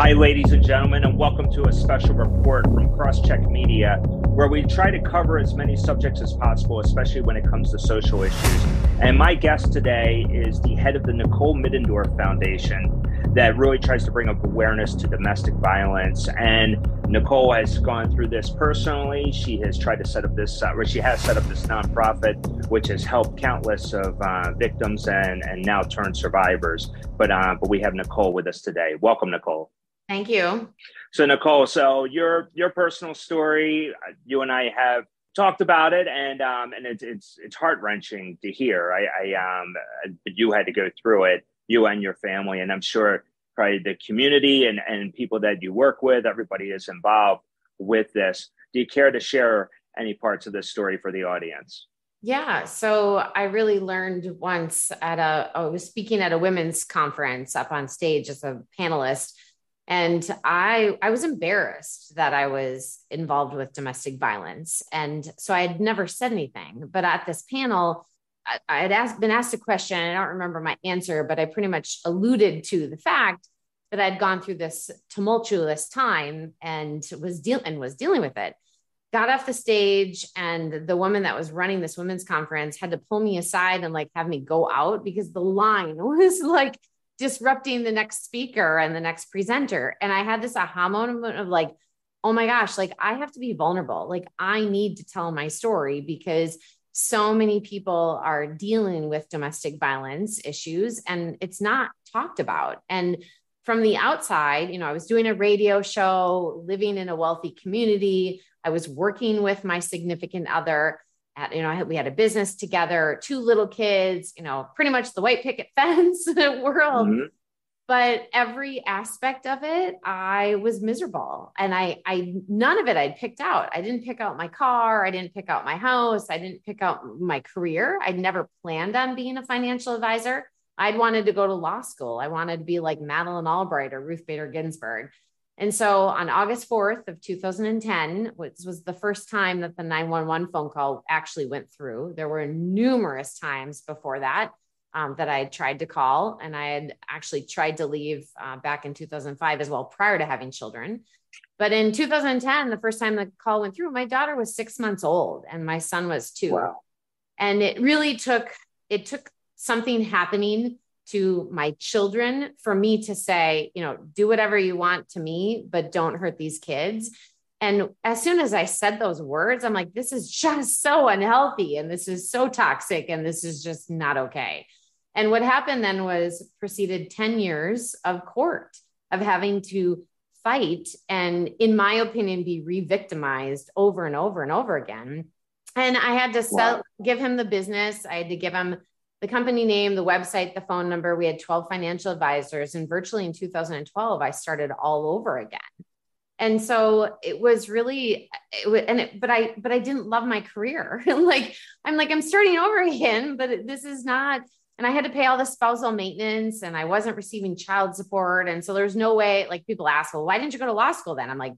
Hi, ladies and gentlemen, and welcome to a special report from Crosscheck Media, where we try to cover as many subjects as possible, especially when it comes to social issues. And my guest today is the head of the Nicole Middendorf Foundation that really tries to bring up awareness to domestic violence. And Nicole has gone through this personally. She has tried to set up this, uh, she has set up this nonprofit, which has helped countless of uh, victims and, and now turned survivors. But uh, but we have Nicole with us today. Welcome, Nicole. Thank you. So Nicole, so your your personal story, you and I have talked about it, and um, and it's it's it's heart wrenching to hear. I, I um, you had to go through it, you and your family, and I'm sure probably the community and and people that you work with, everybody is involved with this. Do you care to share any parts of this story for the audience? Yeah. So I really learned once at a, I was speaking at a women's conference up on stage as a panelist and i i was embarrassed that i was involved with domestic violence. And so i had never said anything but at this panel i, had asked, been asked a question. I don't remember my answer but i pretty much alluded to the fact that i'd gone through this tumultuous time and was dealing and was dealing with it. Got off the stage and the woman that was running this women's conference had to pull me aside and like have me go out because the line was like disrupting the next speaker and the next presenter. And I had this aha moment of like, oh my gosh, like I have to be vulnerable. Like I need to tell my story because so many people are dealing with domestic violence issues and it's not talked about. And from the outside, you know, I was doing a radio show, living in a wealthy community. I was working with my significant other you know, we had a business together, two little kids, you know, pretty much the white picket fence world. Mm-hmm. But every aspect of it, I was miserable. And I, I, none of it I'd picked out. I didn't pick out my car. I didn't pick out my house. I didn't pick out my career. I'd never planned on being a financial advisor. I'd wanted to go to law school. I wanted to be like Madeleine Albright or Ruth Bader Ginsburg. And so on August 4th of 2010, which was the first time that the 911 phone call actually went through. There were numerous times before that um, that I had tried to call, and I had actually tried to leave uh, back in 2005 as well, prior to having children. But in 2010, the first time the call went through, my daughter was six months old and my son was two. Wow. And it really took it took something happening to my children for me to say, you know, do whatever you want to me, but don't hurt these kids. And as soon as I said those words, I'm like, this is just so unhealthy and this is so toxic and this is just not okay. And what happened then was proceeded 10 years of court of having to fight and, in my opinion, be re victimized over and over and over again. And I had to sell, wow. give him the business. I had to give him the company name, the website, the phone number. We had 12 financial advisors. And virtually in 2012, I started all over again. And so it was really, it was, and it, but I, but I didn't love my career. like, I'm like, I'm starting over again, but this is not, and I had to pay all the spousal maintenance and I wasn't receiving child support. And so there's no way, like people ask, well, why didn't you go to law school then? I'm like,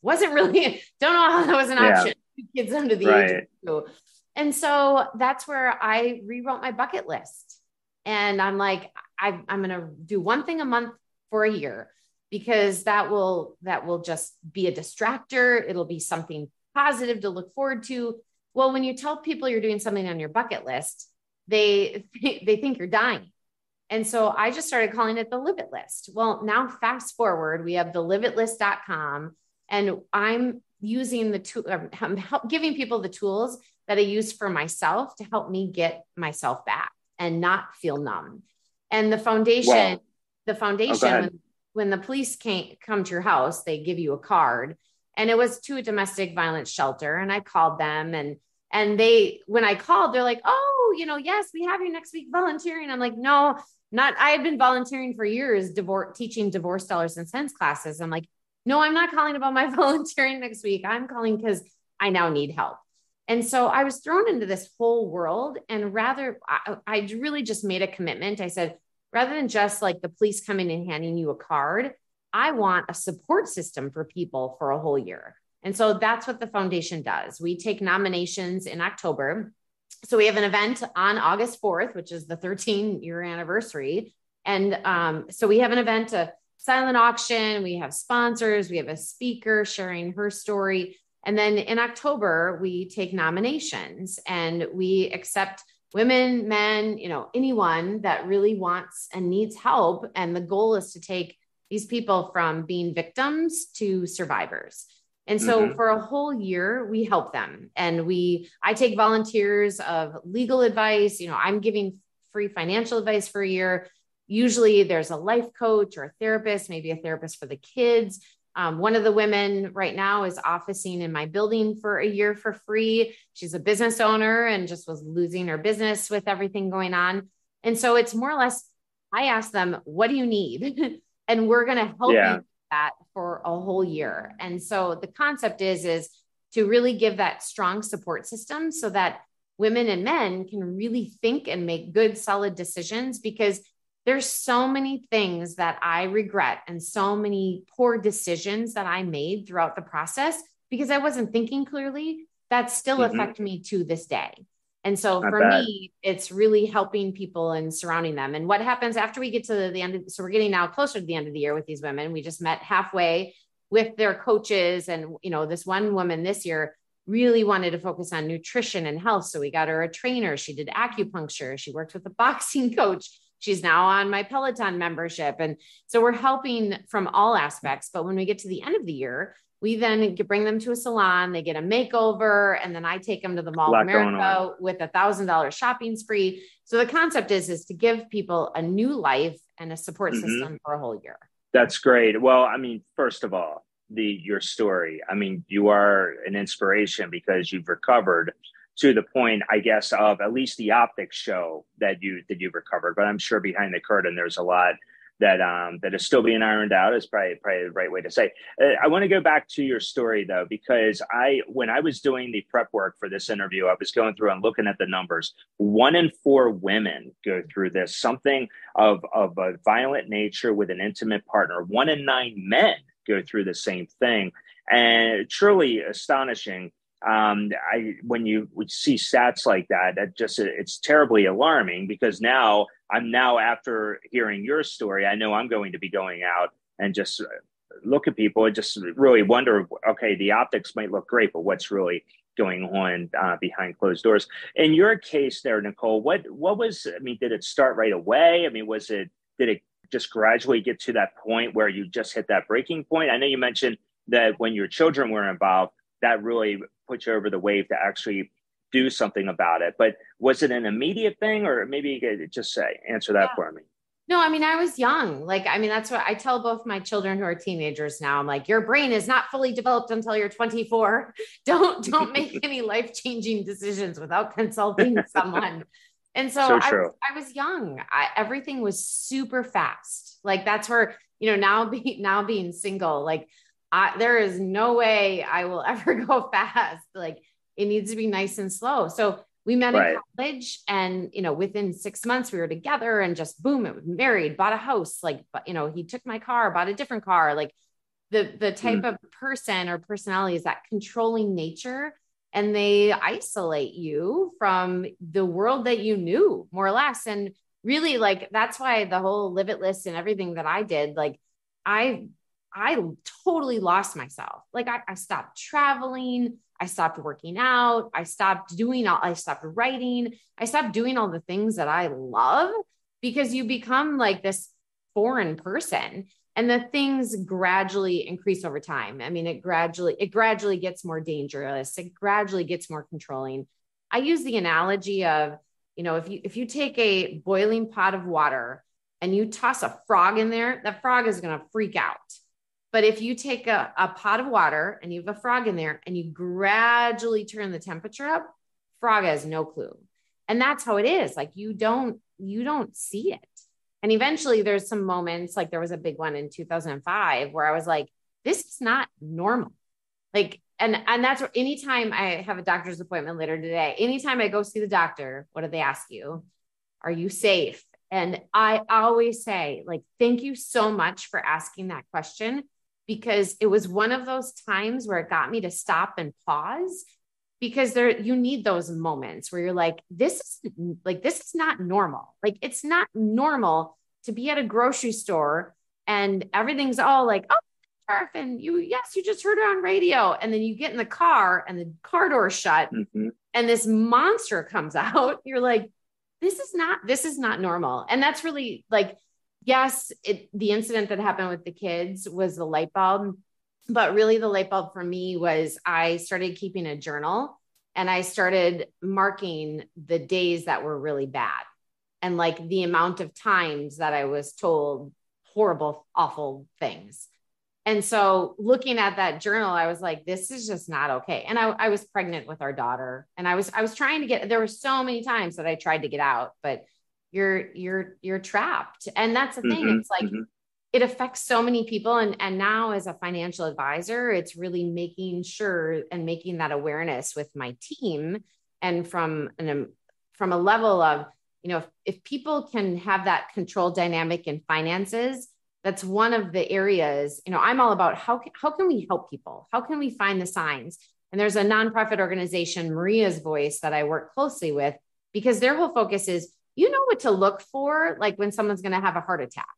wasn't really, don't know how that was an yeah. option. Kids under the right. age of two. And so that's where I rewrote my bucket list. And I'm like, I, I'm going to do one thing a month for a year because that will that will just be a distractor. It'll be something positive to look forward to. Well, when you tell people you're doing something on your bucket list, they they think you're dying. And so I just started calling it the Live It List. Well, now fast forward, we have the liveitlist.com and I'm using the tool, I'm giving people the tools that I use for myself to help me get myself back and not feel numb. And the foundation, wow. the oh, foundation, oh, when, when, the police can't come to your house, they give you a card. And it was to a domestic violence shelter. And I called them and and they when I called, they're like, oh, you know, yes, we have you next week volunteering. I'm like, no, not I had been volunteering for years, divorce teaching divorce dollars and cents classes. I'm like, no, I'm not calling about my volunteering next week. I'm calling because I now need help. And so I was thrown into this whole world. And rather, I, I really just made a commitment. I said, rather than just like the police coming and handing you a card, I want a support system for people for a whole year. And so that's what the foundation does. We take nominations in October. So we have an event on August 4th, which is the 13 year anniversary. And um, so we have an event a silent auction, we have sponsors, we have a speaker sharing her story. And then in October, we take nominations and we accept women, men, you know, anyone that really wants and needs help. And the goal is to take these people from being victims to survivors. And so mm-hmm. for a whole year, we help them. And we, I take volunteers of legal advice. You know, I'm giving free financial advice for a year. Usually there's a life coach or a therapist, maybe a therapist for the kids. Um, one of the women right now is officing in my building for a year for free. She's a business owner and just was losing her business with everything going on. And so it's more or less, I ask them, what do you need? and we're going to help yeah. you that for a whole year. And so the concept is, is to really give that strong support system so that women and men can really think and make good, solid decisions because there's so many things that I regret and so many poor decisions that I made throughout the process because I wasn't thinking clearly that still mm-hmm. affect me to this day. And so Not for bad. me, it's really helping people and surrounding them. And what happens after we get to the end of so we're getting now closer to the end of the year with these women. We just met halfway with their coaches. And you know, this one woman this year really wanted to focus on nutrition and health. So we got her a trainer. She did acupuncture. She worked with a boxing coach. She's now on my Peloton membership. And so we're helping from all aspects. But when we get to the end of the year, we then bring them to a salon, they get a makeover, and then I take them to the Mall of America with a thousand dollar shopping spree. So the concept is is to give people a new life and a support mm-hmm. system for a whole year. That's great. Well, I mean, first of all, the your story. I mean, you are an inspiration because you've recovered to the point, I guess, of at least the optics show that you that you've recovered. But I'm sure behind the curtain, there's a lot that um, that is still being ironed out. Is probably probably the right way to say. Uh, I want to go back to your story though, because I when I was doing the prep work for this interview, I was going through and looking at the numbers. One in four women go through this, something of of a violent nature with an intimate partner. One in nine men go through the same thing, and truly astonishing um, I when you would see stats like that, that just it's terribly alarming because now I'm now after hearing your story, I know I'm going to be going out and just uh, look at people and just really wonder, okay, the optics might look great, but what's really going on uh, behind closed doors? In your case, there, Nicole, what what was? I mean, did it start right away? I mean, was it did it just gradually get to that point where you just hit that breaking point? I know you mentioned that when your children were involved, that really put you over the wave to actually do something about it. But was it an immediate thing, or maybe you could just say answer that yeah. for me? No, I mean, I was young. Like, I mean, that's what I tell both my children who are teenagers now. I'm like, your brain is not fully developed until you're 24. Don't don't make any life changing decisions without consulting someone. And so, so I, I, was young. I, everything was super fast. Like that's where you know now being now being single. Like I, there is no way I will ever go fast. Like it needs to be nice and slow. So we met right. in college and, you know, within six months we were together and just boom, it was married, bought a house. Like, you know, he took my car, bought a different car. Like the, the type mm. of person or personality is that controlling nature and they isolate you from the world that you knew more or less. And really like, that's why the whole live it list and everything that I did, like I I totally lost myself. Like I, I, stopped traveling. I stopped working out. I stopped doing all, I stopped writing. I stopped doing all the things that I love because you become like this foreign person and the things gradually increase over time. I mean, it gradually, it gradually gets more dangerous. It gradually gets more controlling. I use the analogy of, you know, if you, if you take a boiling pot of water and you toss a frog in there, that frog is going to freak out but if you take a, a pot of water and you have a frog in there and you gradually turn the temperature up, frog has no clue. And that's how it is. Like you don't, you don't see it. And eventually there's some moments, like there was a big one in 2005 where I was like, this is not normal. Like, and and that's what anytime I have a doctor's appointment later today, anytime I go see the doctor, what do they ask you? Are you safe? And I always say, like, thank you so much for asking that question because it was one of those times where it got me to stop and pause because there you need those moments where you're like this is like this is not normal like it's not normal to be at a grocery store and everything's all like, oh, and you, yes, you just heard it on radio. And then you get in the car and the car door shut mm-hmm. and this monster comes out. You're like, this is not, this is not normal. And that's really like, yes, it, the incident that happened with the kids was the light bulb, but really the light bulb for me was I started keeping a journal and I started marking the days that were really bad and like the amount of times that I was told horrible, awful things. And so looking at that journal, I was like, this is just not okay. And I, I was pregnant with our daughter and I was, I was trying to get, there were so many times that I tried to get out, but you're, you're, you're trapped. And that's the thing. Mm-hmm, it's like, mm-hmm. it affects so many people. And, and now as a financial advisor, it's really making sure and making that awareness with my team and from an, from a level of, you know, if, if people can have that control dynamic in finances, that's one of the areas, you know, I'm all about how, how can we help people? How can we find the signs? And there's a nonprofit organization, Maria's Voice, that I work closely with because their whole focus is you know what to look for, like when someone's going to have a heart attack.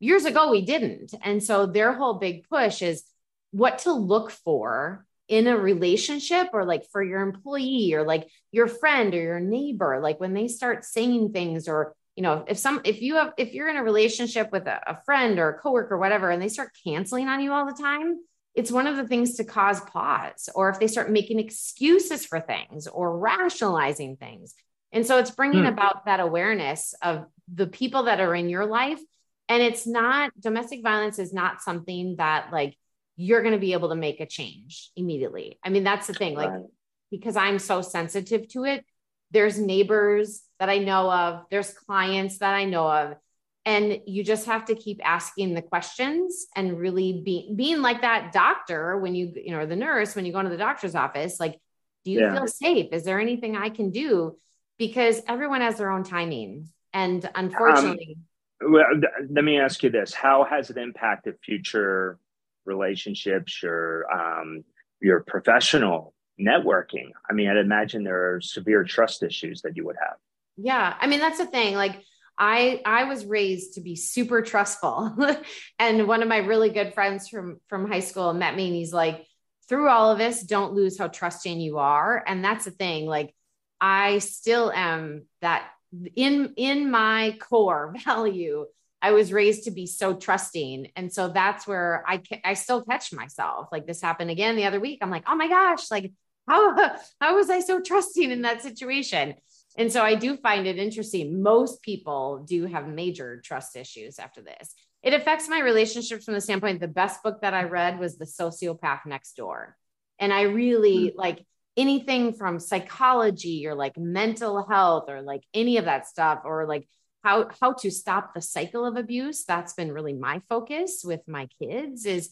Years ago, we didn't. And so their whole big push is what to look for in a relationship or like for your employee or like your friend or your neighbor like when they start saying things or you know if some if you have if you're in a relationship with a, a friend or a coworker or whatever and they start canceling on you all the time it's one of the things to cause pause or if they start making excuses for things or rationalizing things and so it's bringing hmm. about that awareness of the people that are in your life and it's not domestic violence is not something that like you're going to be able to make a change immediately i mean that's the thing like right. because i'm so sensitive to it there's neighbors that I know of, there's clients that I know of. And you just have to keep asking the questions and really be, being like that doctor when you, you know, the nurse, when you go into the doctor's office, like, do you yeah. feel safe? Is there anything I can do? Because everyone has their own timing. And unfortunately, um, well, let me ask you this How has it impacted future relationships, your, um, your professional networking. I mean, I'd imagine there are severe trust issues that you would have. Yeah. I mean, that's the thing. Like, I I was raised to be super trustful. and one of my really good friends from from high school met me and he's like, through all of this, don't lose how trusting you are. And that's the thing. Like, I still am that in in my core value I was raised to be so trusting. And so that's where I I still catch myself. Like this happened again the other week. I'm like, "Oh my gosh, like how how was I so trusting in that situation?" And so I do find it interesting. Most people do have major trust issues after this. It affects my relationships from the standpoint the best book that I read was The Sociopath Next Door. And I really mm-hmm. like anything from psychology or like mental health or like any of that stuff or like how how to stop the cycle of abuse that's been really my focus with my kids is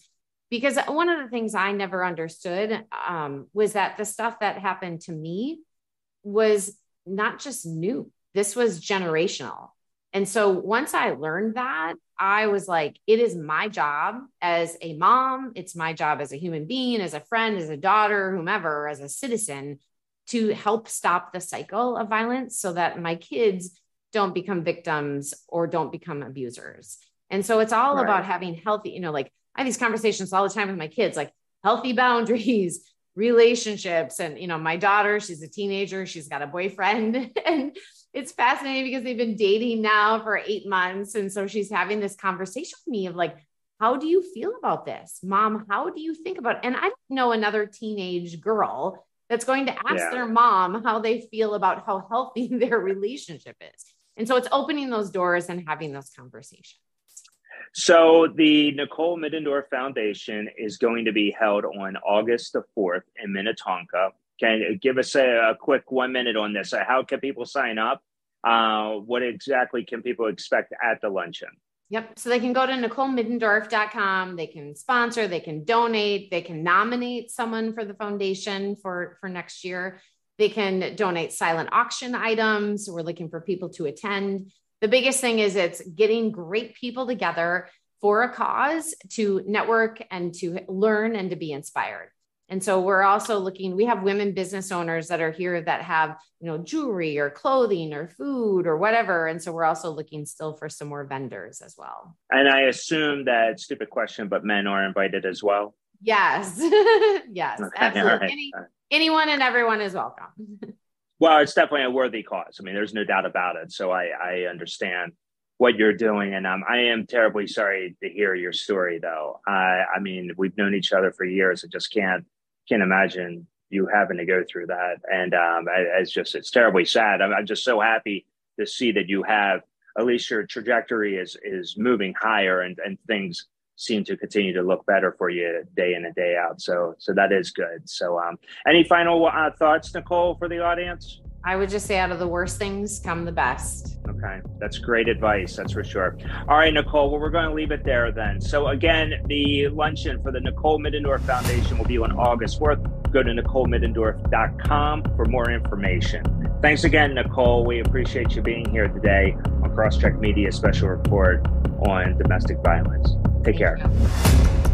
because one of the things i never understood um, was that the stuff that happened to me was not just new. This was generational and so once i learned that i was like it is my job as a mom it's my job as a human being as a friend as a daughter whomever as a citizen to help stop the cycle of violence so that my kids don't become victims or don't become abusers. And so it's all right. about having healthy, you know, like I have these conversations all the time with my kids, like healthy boundaries, relationships. And, you know, my daughter, she's a teenager, she's got a boyfriend. And it's fascinating because they've been dating now for eight months. And so she's having this conversation with me of like, how do you feel about this? Mom, how do you think about it? And I don't know another teenage girl that's going to ask yeah. their mom how they feel about how healthy their relationship is. And so it's opening those doors and having those conversations. So the Nicole Middendorf Foundation is going to be held on August the 4th in Minnetonka. Can give us a, a quick one minute on this? How can people sign up? Uh, what exactly can people expect at the luncheon? Yep. So they can go to NicoleMiddendorf.com. They can sponsor, they can donate, they can nominate someone for the foundation for, for next year. They can donate silent auction items. We're looking for people to attend. The biggest thing is it's getting great people together for a cause to network and to learn and to be inspired. And so we're also looking, we have women business owners that are here that have, you know, jewelry or clothing or food or whatever. And so we're also looking still for some more vendors as well. And I assume that stupid question, but men are invited as well. Yes. yes. Okay. Absolutely. Right. Any, anyone and everyone is welcome. well, it's definitely a worthy cause. I mean, there's no doubt about it. So I, I understand what you're doing. And um, I am terribly sorry to hear your story, though. Uh, I mean, we've known each other for years. I just can't can't imagine you having to go through that. And um, it's just it's terribly sad. I'm, I'm just so happy to see that you have at least your trajectory is is moving higher and and things seem to continue to look better for you day in and day out. So so that is good. So um, any final uh, thoughts, Nicole, for the audience? I would just say out of the worst things come the best. Okay, that's great advice. That's for sure. All right, Nicole. Well, we're going to leave it there then. So again, the luncheon for the Nicole Middendorf Foundation will be on August 4th. Go to NicoleMiddendorf.com for more information. Thanks again, Nicole. We appreciate you being here today on Crosscheck Media Special Report on domestic violence. Take Thank care. You.